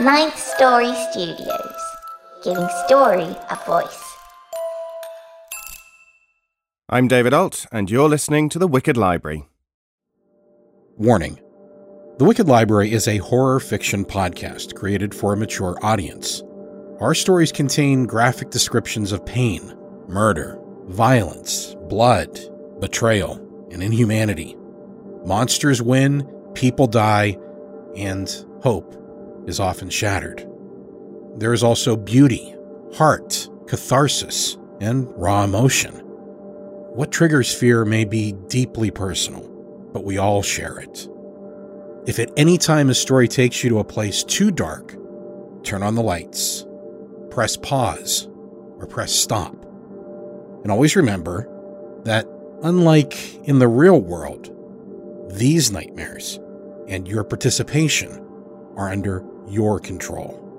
Ninth Story Studios, giving story a voice. I'm David Alt, and you're listening to The Wicked Library. Warning The Wicked Library is a horror fiction podcast created for a mature audience. Our stories contain graphic descriptions of pain, murder, violence, blood, betrayal, and inhumanity. Monsters win, people die, and hope is often shattered. There is also beauty, heart, catharsis, and raw emotion. What triggers fear may be deeply personal, but we all share it. If at any time a story takes you to a place too dark, turn on the lights, press pause, or press stop. And always remember that, unlike in the real world, these nightmares and your participation are under your control.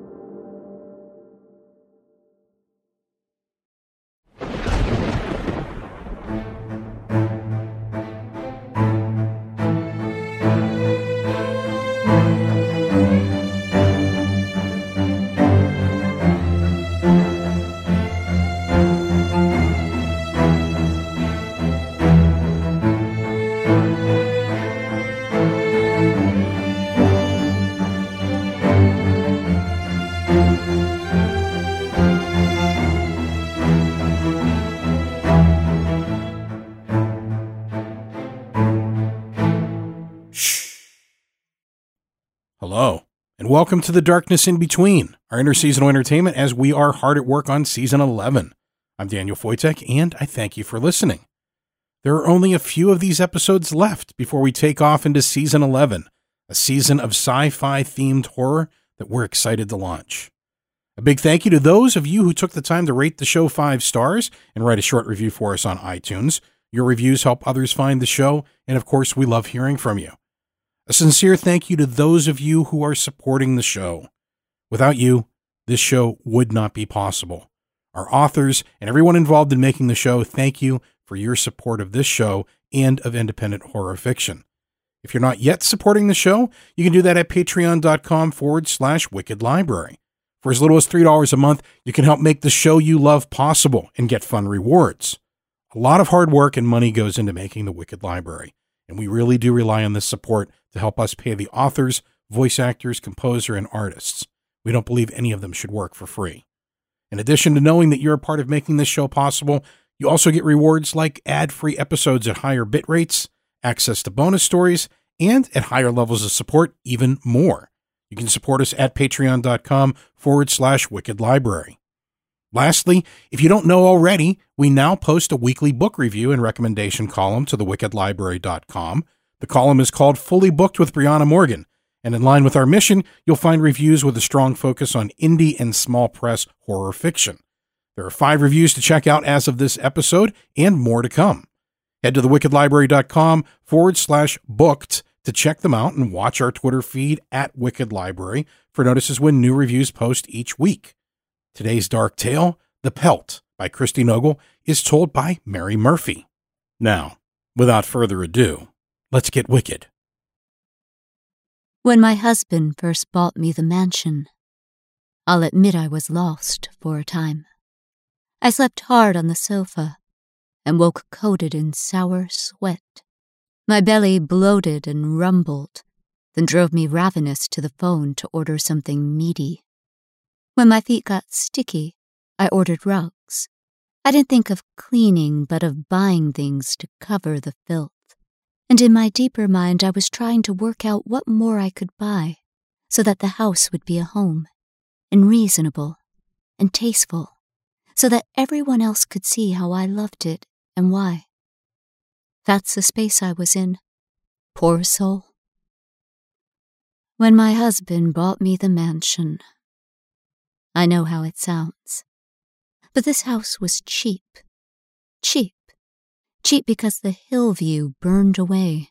Welcome to the Darkness in Between, our interseasonal entertainment as we are hard at work on season 11. I'm Daniel Foytek, and I thank you for listening. There are only a few of these episodes left before we take off into season 11, a season of sci fi themed horror that we're excited to launch. A big thank you to those of you who took the time to rate the show five stars and write a short review for us on iTunes. Your reviews help others find the show, and of course, we love hearing from you. A sincere thank you to those of you who are supporting the show. Without you, this show would not be possible. Our authors and everyone involved in making the show, thank you for your support of this show and of independent horror fiction. If you're not yet supporting the show, you can do that at patreon.com forward slash wicked library. For as little as $3 a month, you can help make the show you love possible and get fun rewards. A lot of hard work and money goes into making the Wicked Library, and we really do rely on this support to help us pay the authors, voice actors, composer, and artists. We don't believe any of them should work for free. In addition to knowing that you're a part of making this show possible, you also get rewards like ad free episodes at higher bit rates, access to bonus stories, and at higher levels of support, even more. You can support us at patreon.com forward slash wicked library. Lastly, if you don't know already, we now post a weekly book review and recommendation column to thewickedlibrary.com. The column is called Fully Booked with Brianna Morgan, and in line with our mission, you'll find reviews with a strong focus on indie and small press horror fiction. There are five reviews to check out as of this episode, and more to come. Head to thewickedlibrary.com forward slash booked to check them out and watch our Twitter feed at Wicked Library for notices when new reviews post each week. Today's dark tale, The Pelt by Christi Nogle, is told by Mary Murphy. Now, without further ado, let's get wicked. When my husband first bought me the mansion, I'll admit I was lost for a time. I slept hard on the sofa and woke coated in sour sweat. My belly bloated and rumbled, then drove me ravenous to the phone to order something meaty. When my feet got sticky, I ordered rugs. I didn't think of cleaning, but of buying things to cover the filth. And in my deeper mind, I was trying to work out what more I could buy so that the house would be a home, and reasonable, and tasteful, so that everyone else could see how I loved it and why. That's the space I was in. Poor soul. When my husband bought me the mansion, I know how it sounds. But this house was cheap. Cheap. Cheap because the hill view burned away.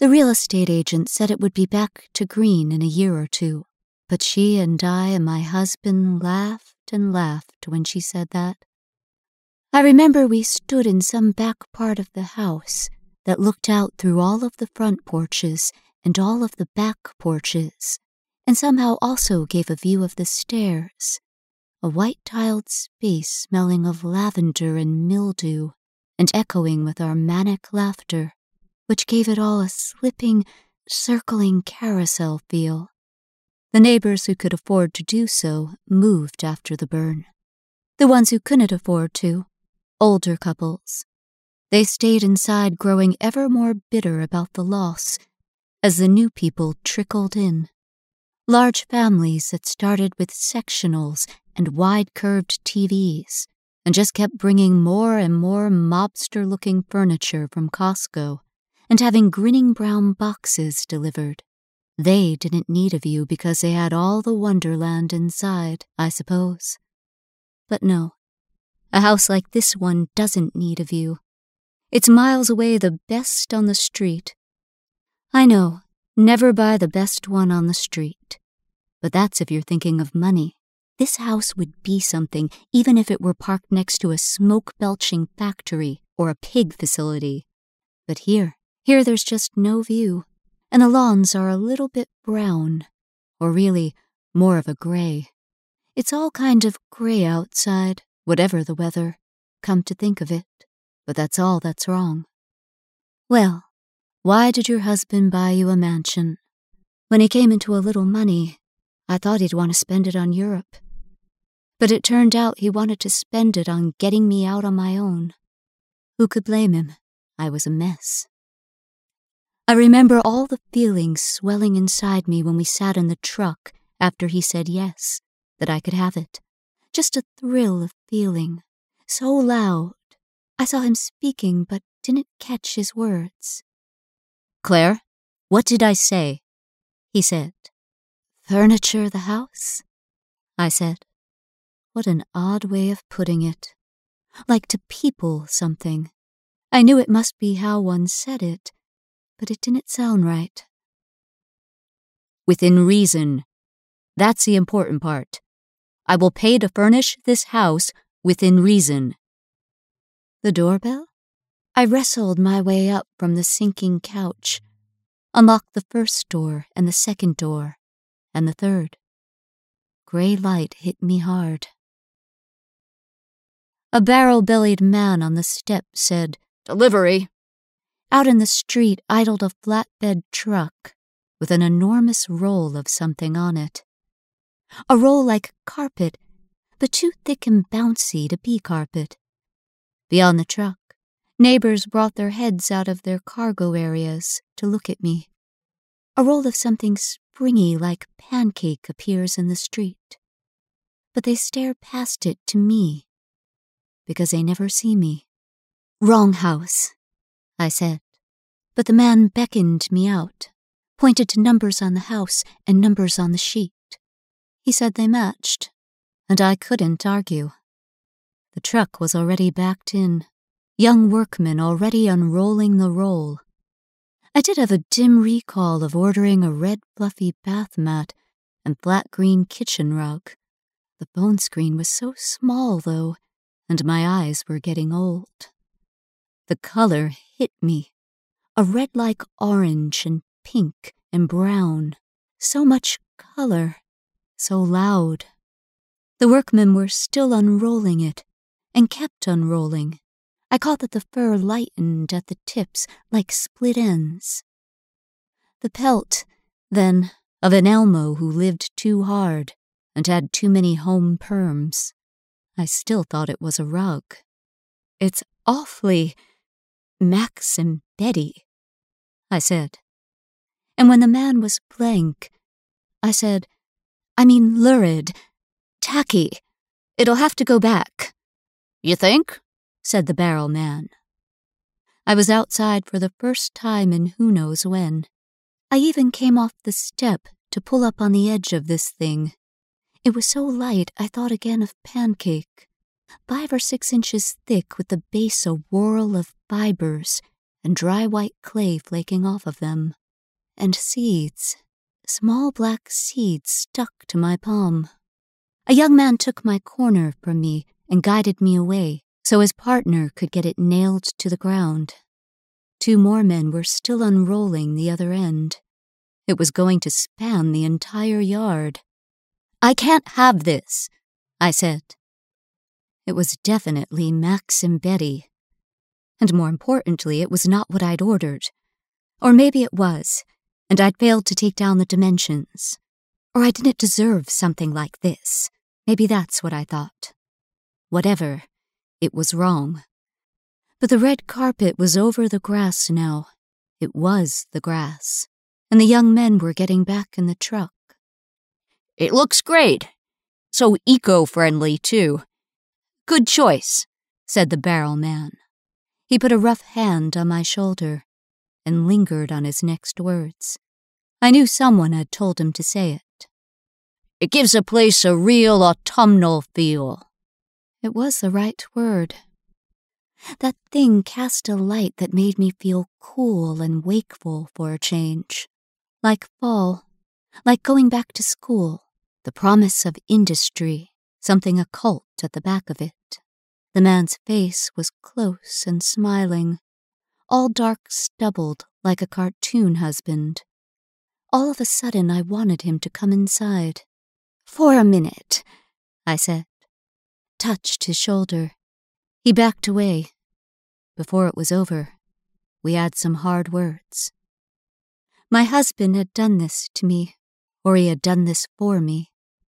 The real estate agent said it would be back to green in a year or two, but she and I and my husband laughed and laughed when she said that. I remember we stood in some back part of the house that looked out through all of the front porches and all of the back porches, and somehow also gave a view of the stairs, a white tiled space smelling of lavender and mildew, and echoing with our manic laughter, which gave it all a slipping, circling carousel feel. The neighbors who could afford to do so moved after the burn. The ones who couldn't afford to, older couples, they stayed inside, growing ever more bitter about the loss as the new people trickled in. Large families that started with sectionals and wide curved TVs and just kept bringing more and more mobster looking furniture from Costco and having grinning brown boxes delivered. They didn't need a view because they had all the wonderland inside, I suppose. But no, a house like this one doesn't need a view. It's miles away the best on the street. I know, never buy the best one on the street. But that's if you're thinking of money. This house would be something even if it were parked next to a smoke belching factory or a pig facility. But here, here there's just no view and the lawns are a little bit brown, or really more of a gray. It's all kind of gray outside, whatever the weather, come to think of it, but that's all that's wrong. Well, why did your husband buy you a mansion? When he came into a little money, I thought he'd want to spend it on Europe. But it turned out he wanted to spend it on getting me out on my own. Who could blame him? I was a mess. I remember all the feelings swelling inside me when we sat in the truck after he said yes, that I could have it. Just a thrill of feeling, so loud. I saw him speaking but didn't catch his words. Claire, what did I say? He said. Furniture the house? I said. What an odd way of putting it. Like to people something. I knew it must be how one said it but it didn't sound right. Within reason. That's the important part. I will pay to furnish this house within reason. The doorbell? I wrestled my way up from the sinking couch, unlocked the first door and the second door, and the third. Gray light hit me hard. A barrel bellied man on the step said, Delivery. Out in the street idled a flatbed truck with an enormous roll of something on it. A roll like carpet, but too thick and bouncy to be carpet. Beyond the truck, neighbors brought their heads out of their cargo areas to look at me. A roll of something springy like pancake appears in the street. But they stare past it to me because they never see me. Wrong house. I said. But the man beckoned me out, pointed to numbers on the house and numbers on the sheet. He said they matched, and I couldn't argue. The truck was already backed in, young workmen already unrolling the roll. I did have a dim recall of ordering a red fluffy bath mat and flat green kitchen rug. The phone screen was so small, though, and my eyes were getting old. The color hit me. A red like orange and pink and brown. So much color. So loud. The workmen were still unrolling it, and kept unrolling. I caught that the fur lightened at the tips like split ends. The pelt, then, of an Elmo who lived too hard and had too many home perms. I still thought it was a rug. It's awfully Max and Betty, I said. And when the man was blank, I said, I mean lurid, tacky. It'll have to go back. You think? said the barrel man. I was outside for the first time in who knows when. I even came off the step to pull up on the edge of this thing. It was so light I thought again of pancake five or six inches thick with the base a whirl of fibers and dry white clay flaking off of them, and seeds, small black seeds stuck to my palm. A young man took my corner from me and guided me away so his partner could get it nailed to the ground. Two more men were still unrolling the other end, It was going to span the entire yard. I can't have this, I said. It was definitely Max and Betty. And more importantly, it was not what I'd ordered. Or maybe it was, and I'd failed to take down the dimensions. Or I didn't deserve something like this. Maybe that's what I thought. Whatever, it was wrong. But the red carpet was over the grass now. It was the grass. And the young men were getting back in the truck. It looks great. So eco friendly, too. Good choice, said the barrel man. He put a rough hand on my shoulder and lingered on his next words. I knew someone had told him to say it. It gives a place a real autumnal feel. It was the right word. That thing cast a light that made me feel cool and wakeful for a change. Like fall, like going back to school, the promise of industry, something occult at the back of it. The man's face was close and smiling, all dark stubbled like a cartoon husband. All of a sudden, I wanted him to come inside. For a minute, I said, touched his shoulder. He backed away. Before it was over, we had some hard words. My husband had done this to me, or he had done this for me.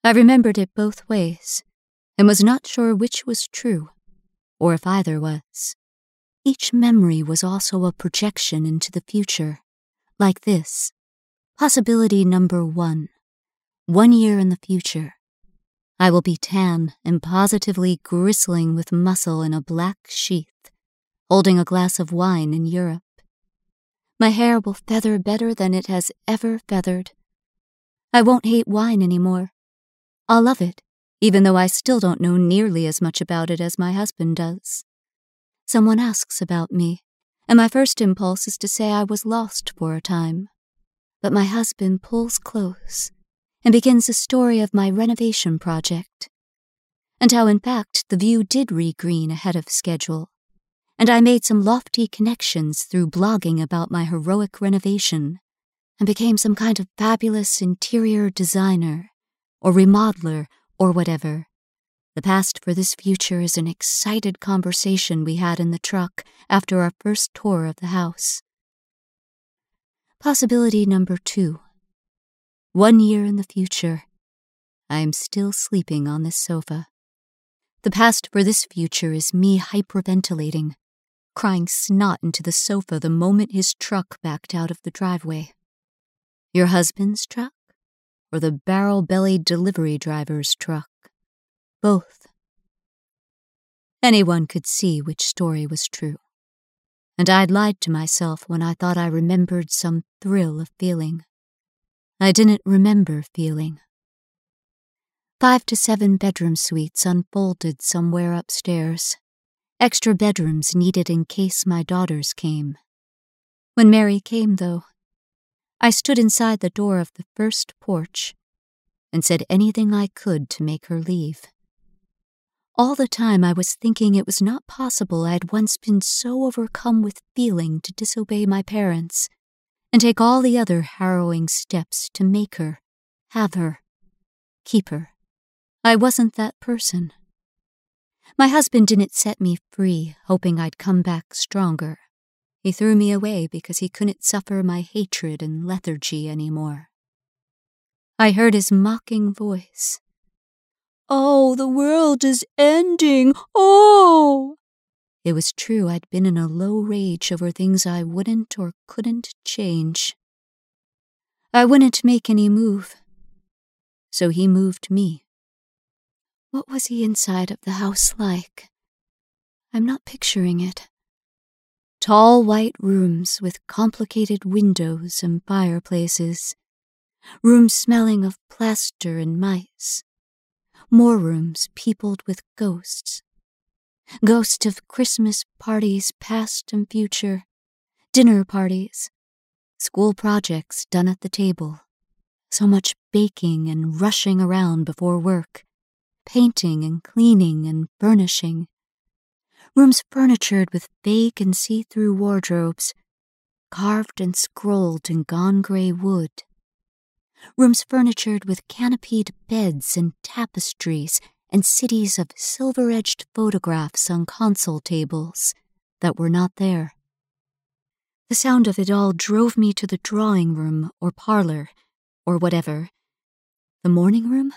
I remembered it both ways, and was not sure which was true or if either was. Each memory was also a projection into the future, like this. Possibility number one. One year in the future. I will be tan and positively gristling with muscle in a black sheath, holding a glass of wine in Europe. My hair will feather better than it has ever feathered. I won't hate wine any more. I'll love it even though I still don't know nearly as much about it as my husband does. Someone asks about me, and my first impulse is to say I was lost for a time. But my husband pulls close and begins the story of my renovation project, and how, in fact, the view did re-green ahead of schedule, and I made some lofty connections through blogging about my heroic renovation, and became some kind of fabulous interior designer, or remodeler, or whatever. The past for this future is an excited conversation we had in the truck after our first tour of the house. Possibility number two. One year in the future. I am still sleeping on this sofa. The past for this future is me hyperventilating, crying snot into the sofa the moment his truck backed out of the driveway. Your husband's truck? Or the barrel bellied delivery driver's truck. Both. Anyone could see which story was true. And I'd lied to myself when I thought I remembered some thrill of feeling. I didn't remember feeling. Five to seven bedroom suites unfolded somewhere upstairs. Extra bedrooms needed in case my daughters came. When Mary came, though, I stood inside the door of the first porch and said anything I could to make her leave. All the time I was thinking it was not possible I had once been so overcome with feeling to disobey my parents and take all the other harrowing steps to make her, have her, keep her. I wasn't that person. My husband didn't set me free, hoping I'd come back stronger. He threw me away because he couldn't suffer my hatred and lethargy any more. I heard his mocking voice. Oh, the world is ending! Oh! It was true I'd been in a low rage over things I wouldn't or couldn't change. I wouldn't make any move. So he moved me. What was he inside of the house like? I'm not picturing it. Tall white rooms with complicated windows and fireplaces. Rooms smelling of plaster and mice. More rooms peopled with ghosts. Ghosts of Christmas parties past and future. Dinner parties. School projects done at the table. So much baking and rushing around before work. Painting and cleaning and furnishing rooms furnitured with vague and see through wardrobes, carved and scrolled in gone gray wood. rooms furnitured with canopied beds and tapestries, and cities of silver edged photographs on console tables that were not there. The sound of it all drove me to the drawing room or parlor, or whatever. The morning room?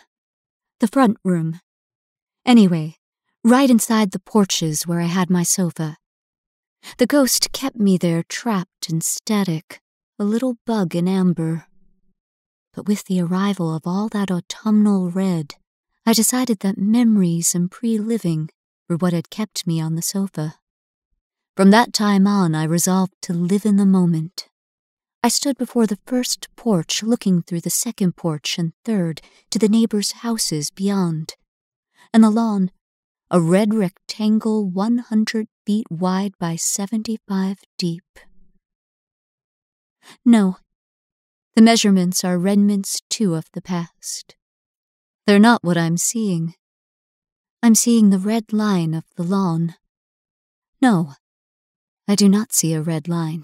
The front room. Anyway, right inside the porches where I had my sofa. The ghost kept me there trapped and static, a little bug in amber. But with the arrival of all that autumnal red, I decided that memories and pre living were what had kept me on the sofa. From that time on, I resolved to live in the moment. I stood before the first porch, looking through the second porch and third to the neighbors' houses beyond. And the lawn, a red rectangle 100 feet wide by 75 deep. No, the measurements are remnants too of the past. They're not what I'm seeing. I'm seeing the red line of the lawn. No, I do not see a red line.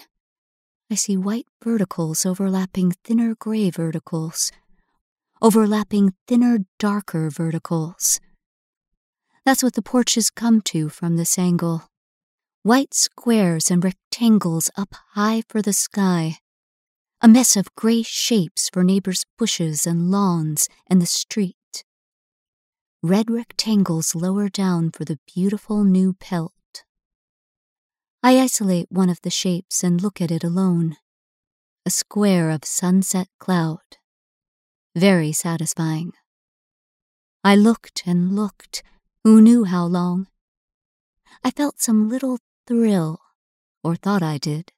I see white verticals overlapping thinner gray verticals, overlapping thinner, darker verticals. That's what the porches come to from this angle. White squares and rectangles up high for the sky. A mess of gray shapes for neighbors' bushes and lawns and the street red rectangles lower down for the beautiful new pelt. I isolate one of the shapes and look at it alone. A square of sunset cloud. Very satisfying. I looked and looked, who knew how long. I felt some little thrill, or thought I did.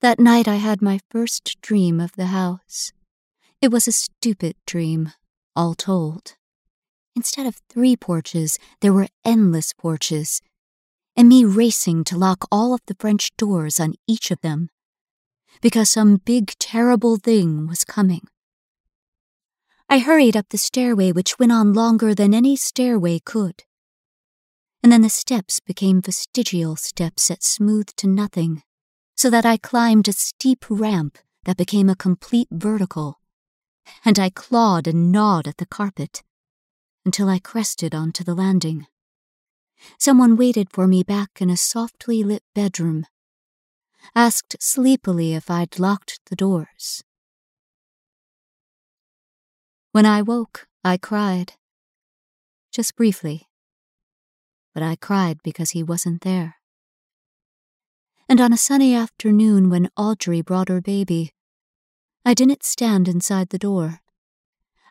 That night I had my first dream of the house. It was a stupid dream, all told. Instead of three porches, there were endless porches, and me racing to lock all of the French doors on each of them, because some big, terrible thing was coming. I hurried up the stairway, which went on longer than any stairway could. And then the steps became vestigial steps that smoothed to nothing, so that I climbed a steep ramp that became a complete vertical, and I clawed and gnawed at the carpet until I crested onto the landing. Someone waited for me back in a softly lit bedroom, asked sleepily if I'd locked the doors. When I woke, I cried. Just briefly. But I cried because he wasn't there. And on a sunny afternoon when Audrey brought her baby, I didn't stand inside the door.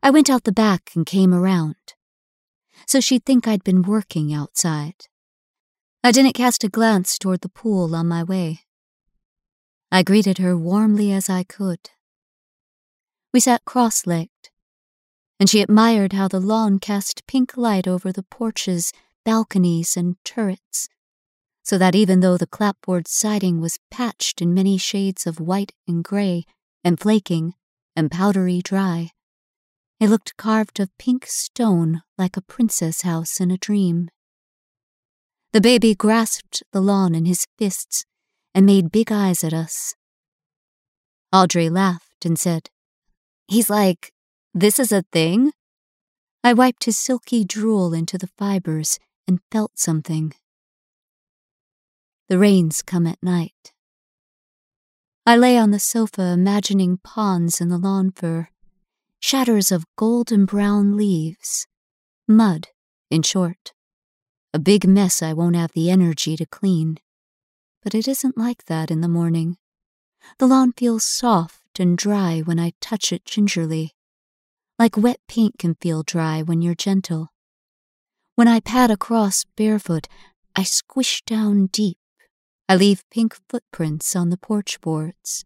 I went out the back and came around so she'd think I'd been working outside. I didn't cast a glance toward the pool on my way. I greeted her warmly as I could. We sat cross legged, and she admired how the lawn cast pink light over the porches, balconies, and turrets, so that even though the clapboard siding was patched in many shades of white and gray, and flaking, and powdery dry, it looked carved of pink stone like a princess house in a dream. The baby grasped the lawn in his fists and made big eyes at us. Audrey laughed and said, He's like, This is a thing? I wiped his silky drool into the fibers and felt something. The rains come at night. I lay on the sofa imagining ponds in the lawn fur shatters of golden brown leaves. Mud, in short. A big mess I won't have the energy to clean. But it isn't like that in the morning. The lawn feels soft and dry when I touch it gingerly, like wet paint can feel dry when you're gentle. When I pad across barefoot, I squish down deep. I leave pink footprints on the porch boards.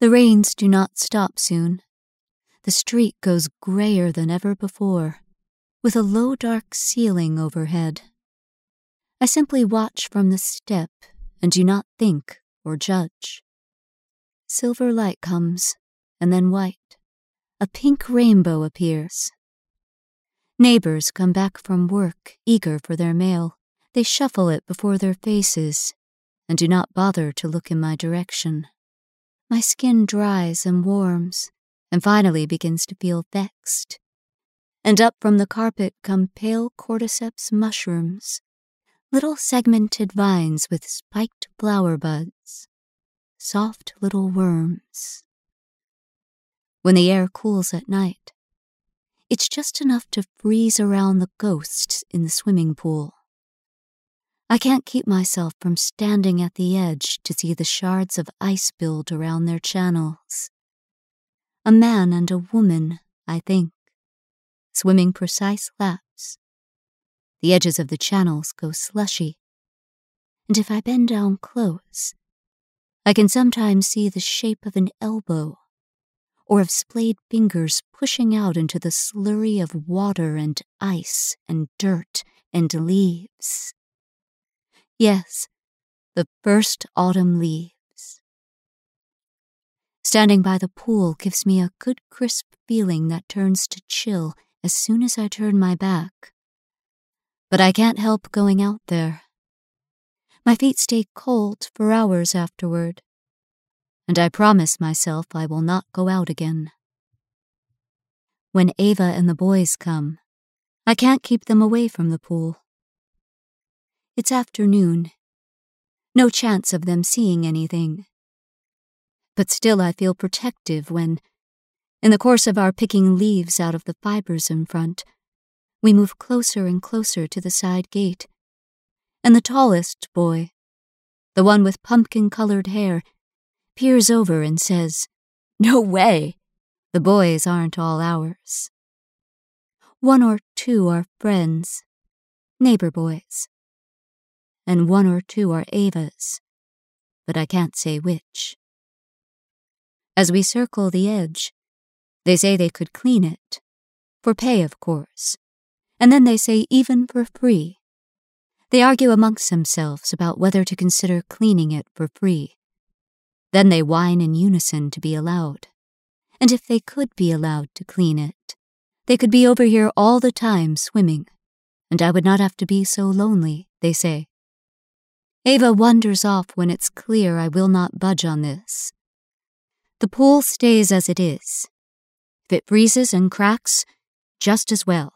The rains do not stop soon, the street goes grayer than ever before, with a low dark ceiling overhead. I simply watch from the step and do not think or judge. Silver light comes, and then white. A pink rainbow appears. Neighbors come back from work, eager for their mail. They shuffle it before their faces and do not bother to look in my direction. My skin dries and warms, and finally begins to feel vexed. And up from the carpet come pale cordyceps mushrooms, little segmented vines with spiked flower buds, soft little worms. When the air cools at night, it's just enough to freeze around the ghosts in the swimming pool. I can't keep myself from standing at the edge to see the shards of ice build around their channels. A man and a woman, I think, swimming precise laps. The edges of the channels go slushy, and if I bend down close, I can sometimes see the shape of an elbow or of splayed fingers pushing out into the slurry of water and ice and dirt and leaves. Yes, the first autumn leaves. Standing by the pool gives me a good crisp feeling that turns to chill as soon as I turn my back. But I can't help going out there. My feet stay cold for hours afterward, and I promise myself I will not go out again. When Ava and the boys come, I can't keep them away from the pool. It's afternoon. No chance of them seeing anything. But still, I feel protective when, in the course of our picking leaves out of the fibers in front, we move closer and closer to the side gate. And the tallest boy, the one with pumpkin colored hair, peers over and says, No way! The boys aren't all ours. One or two are friends, neighbor boys and one or two are Ava's, but I can't say which. As we circle the edge, they say they could clean it, for pay, of course, and then they say even for free. They argue amongst themselves about whether to consider cleaning it for free. Then they whine in unison to be allowed. And if they could be allowed to clean it, they could be over here all the time swimming, and I would not have to be so lonely, they say. Ava wanders off when it's clear I will not budge on this. The pool stays as it is. If it freezes and cracks, just as well.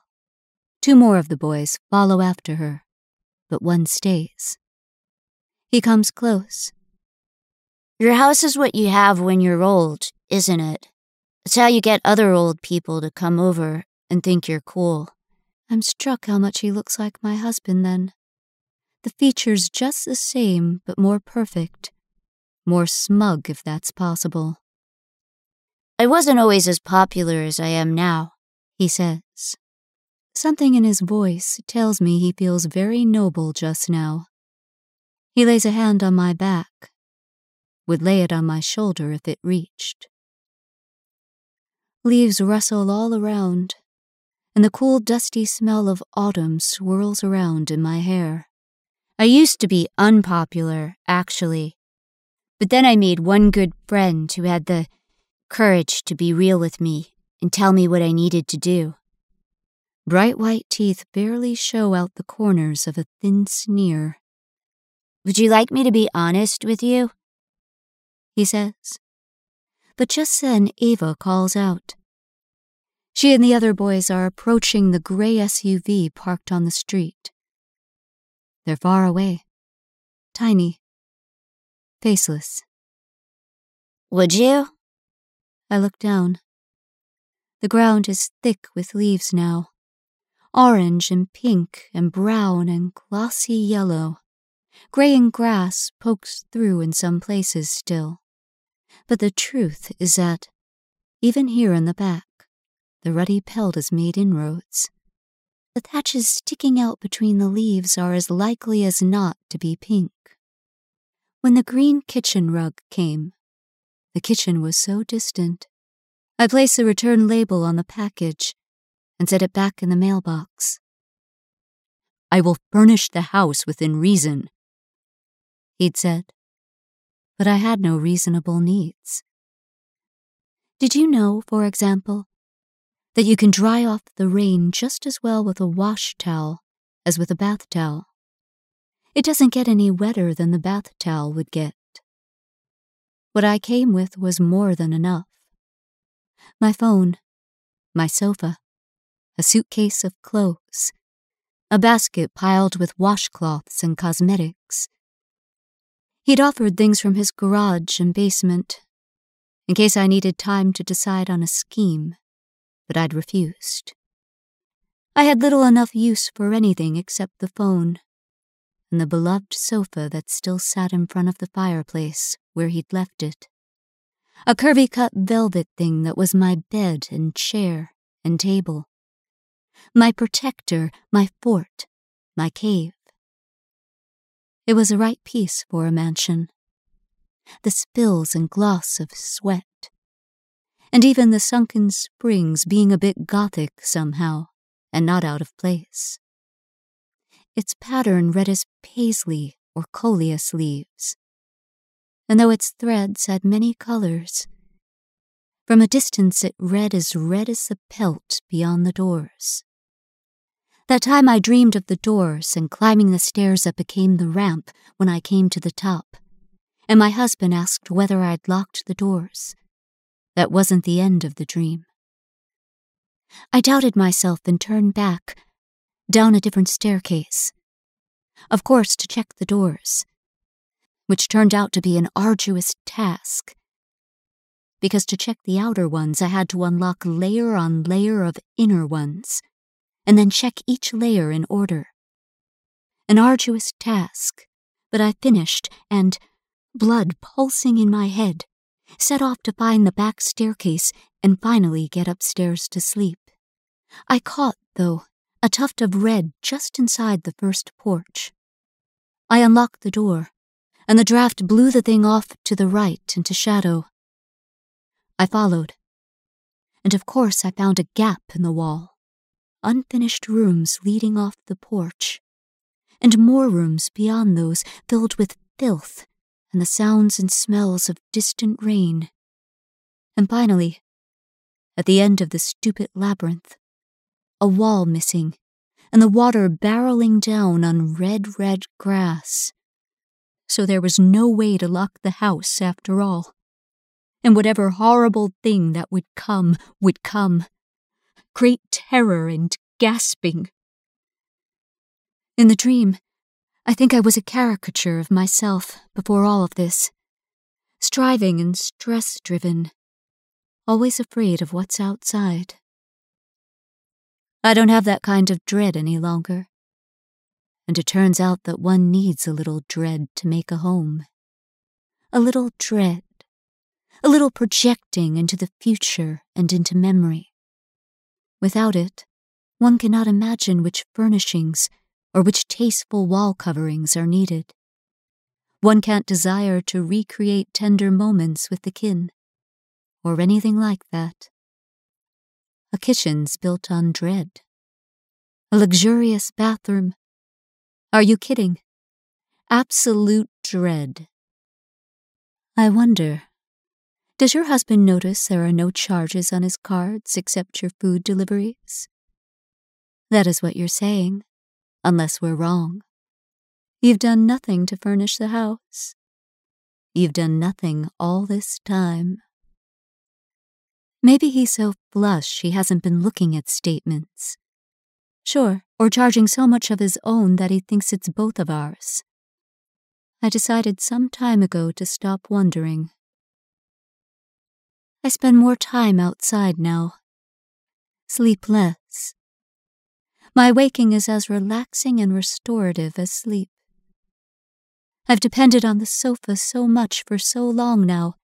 Two more of the boys follow after her, but one stays. He comes close. Your house is what you have when you're old, isn't it? It's how you get other old people to come over and think you're cool. I'm struck how much he looks like my husband then the features just the same but more perfect, more smug if that's possible. I wasn't always as popular as I am now, he says. Something in his voice tells me he feels very noble just now. He lays a hand on my back, would lay it on my shoulder if it reached. Leaves rustle all around, and the cool, dusty smell of autumn swirls around in my hair. I used to be unpopular, actually. But then I made one good friend who had the courage to be real with me and tell me what I needed to do. Bright white teeth barely show out the corners of a thin sneer. Would you like me to be honest with you? He says. But just then Ava calls out. She and the other boys are approaching the gray SUV parked on the street. They're far away, tiny, faceless. Would you? I look down. The ground is thick with leaves now orange and pink and brown and glossy yellow. Graying grass pokes through in some places still. But the truth is that, even here in the back, the ruddy pelt has made inroads. The thatches sticking out between the leaves are as likely as not to be pink. When the green kitchen rug came, the kitchen was so distant. I placed the return label on the package and set it back in the mailbox. I will furnish the house within reason, he'd said, but I had no reasonable needs. Did you know, for example, that you can dry off the rain just as well with a wash towel as with a bath towel. It doesn't get any wetter than the bath towel would get. What I came with was more than enough. My phone, my sofa, a suitcase of clothes, a basket piled with washcloths and cosmetics. He'd offered things from his garage and basement, in case I needed time to decide on a scheme, but I'd refused. I had little enough use for anything except the phone and the beloved sofa that still sat in front of the fireplace where he'd left it. A curvy cut velvet thing that was my bed and chair and table. My protector, my fort, my cave. It was a right piece for a mansion. The spills and gloss of sweat. And even the sunken springs being a bit gothic somehow, and not out of place. Its pattern read as paisley or coleus leaves. And though its threads had many colors, from a distance it read as red as the pelt beyond the doors. That time I dreamed of the doors and climbing the stairs that became the ramp when I came to the top, and my husband asked whether I'd locked the doors. That wasn't the end of the dream. I doubted myself and turned back, down a different staircase. Of course, to check the doors, which turned out to be an arduous task. Because to check the outer ones, I had to unlock layer on layer of inner ones and then check each layer in order. An arduous task, but I finished and, blood pulsing in my head, set off to find the back staircase and finally get upstairs to sleep. I caught, though, a tuft of red just inside the first porch. I unlocked the door, and the draft blew the thing off to the right into shadow. I followed, and of course I found a gap in the wall unfinished rooms leading off the porch, and more rooms beyond those filled with filth and the sounds and smells of distant rain. And finally, at the end of the stupid labyrinth, a wall missing, and the water barreling down on red, red grass. So there was no way to lock the house after all. And whatever horrible thing that would come would come great terror and gasping. In the dream, I think I was a caricature of myself before all of this, striving and stress driven, always afraid of what's outside. I don't have that kind of dread any longer, and it turns out that one needs a little dread to make a home. A little dread, a little projecting into the future and into memory. Without it, one cannot imagine which furnishings or which tasteful wall coverings are needed. One can't desire to recreate tender moments with the kin, or anything like that. A kitchen's built on dread. A luxurious bathroom. Are you kidding? Absolute dread. I wonder does your husband notice there are no charges on his cards except your food deliveries? That is what you're saying, unless we're wrong. You've done nothing to furnish the house. You've done nothing all this time. Maybe he's so flush he hasn't been looking at statements. Sure, or charging so much of his own that he thinks it's both of ours. I decided some time ago to stop wondering I spend more time outside now. Sleep less. My waking is as relaxing and restorative as sleep. I've depended on the sofa so much for so long now,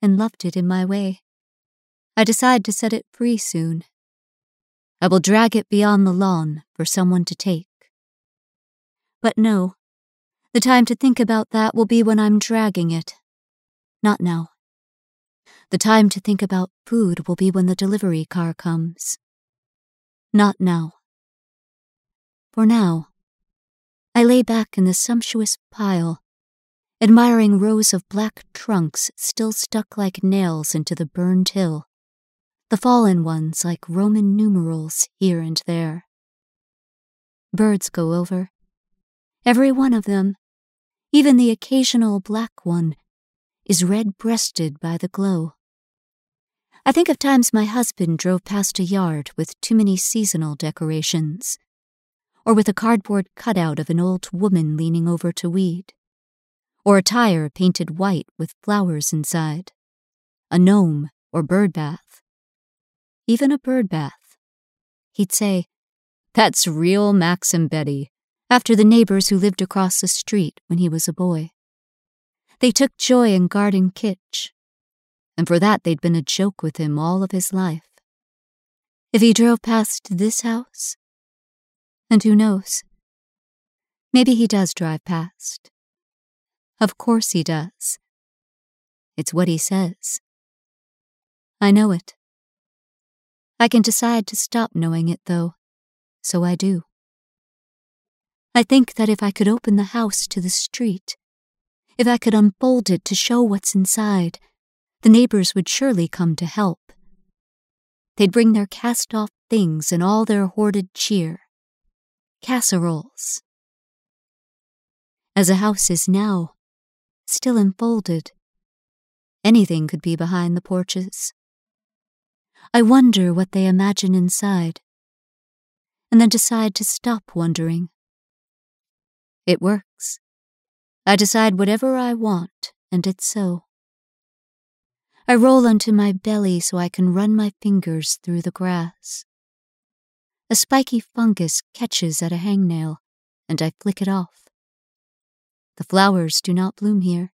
and loved it in my way. I decide to set it free soon. I will drag it beyond the lawn for someone to take. But no, the time to think about that will be when I'm dragging it. Not now. The time to think about food will be when the delivery car comes. Not now. For now, I lay back in the sumptuous pile, admiring rows of black trunks still stuck like nails into the burned hill, the fallen ones like Roman numerals here and there. Birds go over, every one of them, even the occasional black one, is red breasted by the glow. I think of times my husband drove past a yard with too many seasonal decorations, or with a cardboard cutout of an old woman leaning over to weed, or a tire painted white with flowers inside, a gnome or bird bath. Even a bird bath. He'd say, That's real Max and Betty, after the neighbors who lived across the street when he was a boy. They took joy in garden kitsch, and for that they'd been a joke with him all of his life. If he drove past this house, and who knows, maybe he does drive past. Of course he does. It's what he says. I know it. I can decide to stop knowing it, though, so I do. I think that if I could open the house to the street, if I could unfold it to show what's inside, the neighbors would surely come to help. They'd bring their cast off things and all their hoarded cheer casseroles. As a house is now, still enfolded, anything could be behind the porches. I wonder what they imagine inside, and then decide to stop wondering. It works. I decide whatever I want, and it's so. I roll onto my belly so I can run my fingers through the grass. A spiky fungus catches at a hangnail, and I flick it off. The flowers do not bloom here.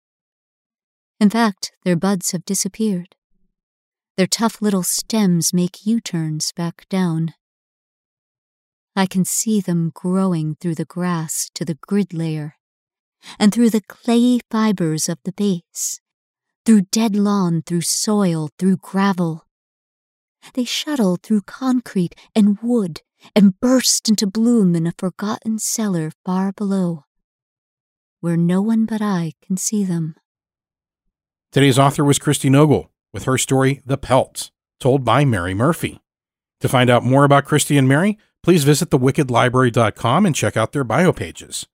In fact, their buds have disappeared. Their tough little stems make U turns back down. I can see them growing through the grass to the grid layer, and through the clayey fibers of the base through dead lawn, through soil, through gravel. They shuttle through concrete and wood and burst into bloom in a forgotten cellar far below, where no one but I can see them. Today's author was Christi Nogle with her story, The Pelts, told by Mary Murphy. To find out more about Christi and Mary, please visit thewickedlibrary.com and check out their bio pages.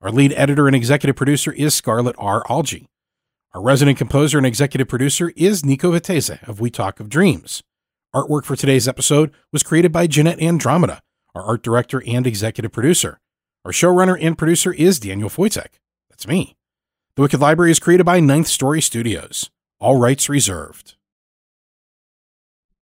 Our lead editor and executive producer is Scarlett R. Algee. Our resident composer and executive producer is Nico Vettese of We Talk of Dreams. Artwork for today's episode was created by Jeanette Andromeda, our art director and executive producer. Our showrunner and producer is Daniel Foytek. That's me. The Wicked Library is created by Ninth Story Studios. All rights reserved.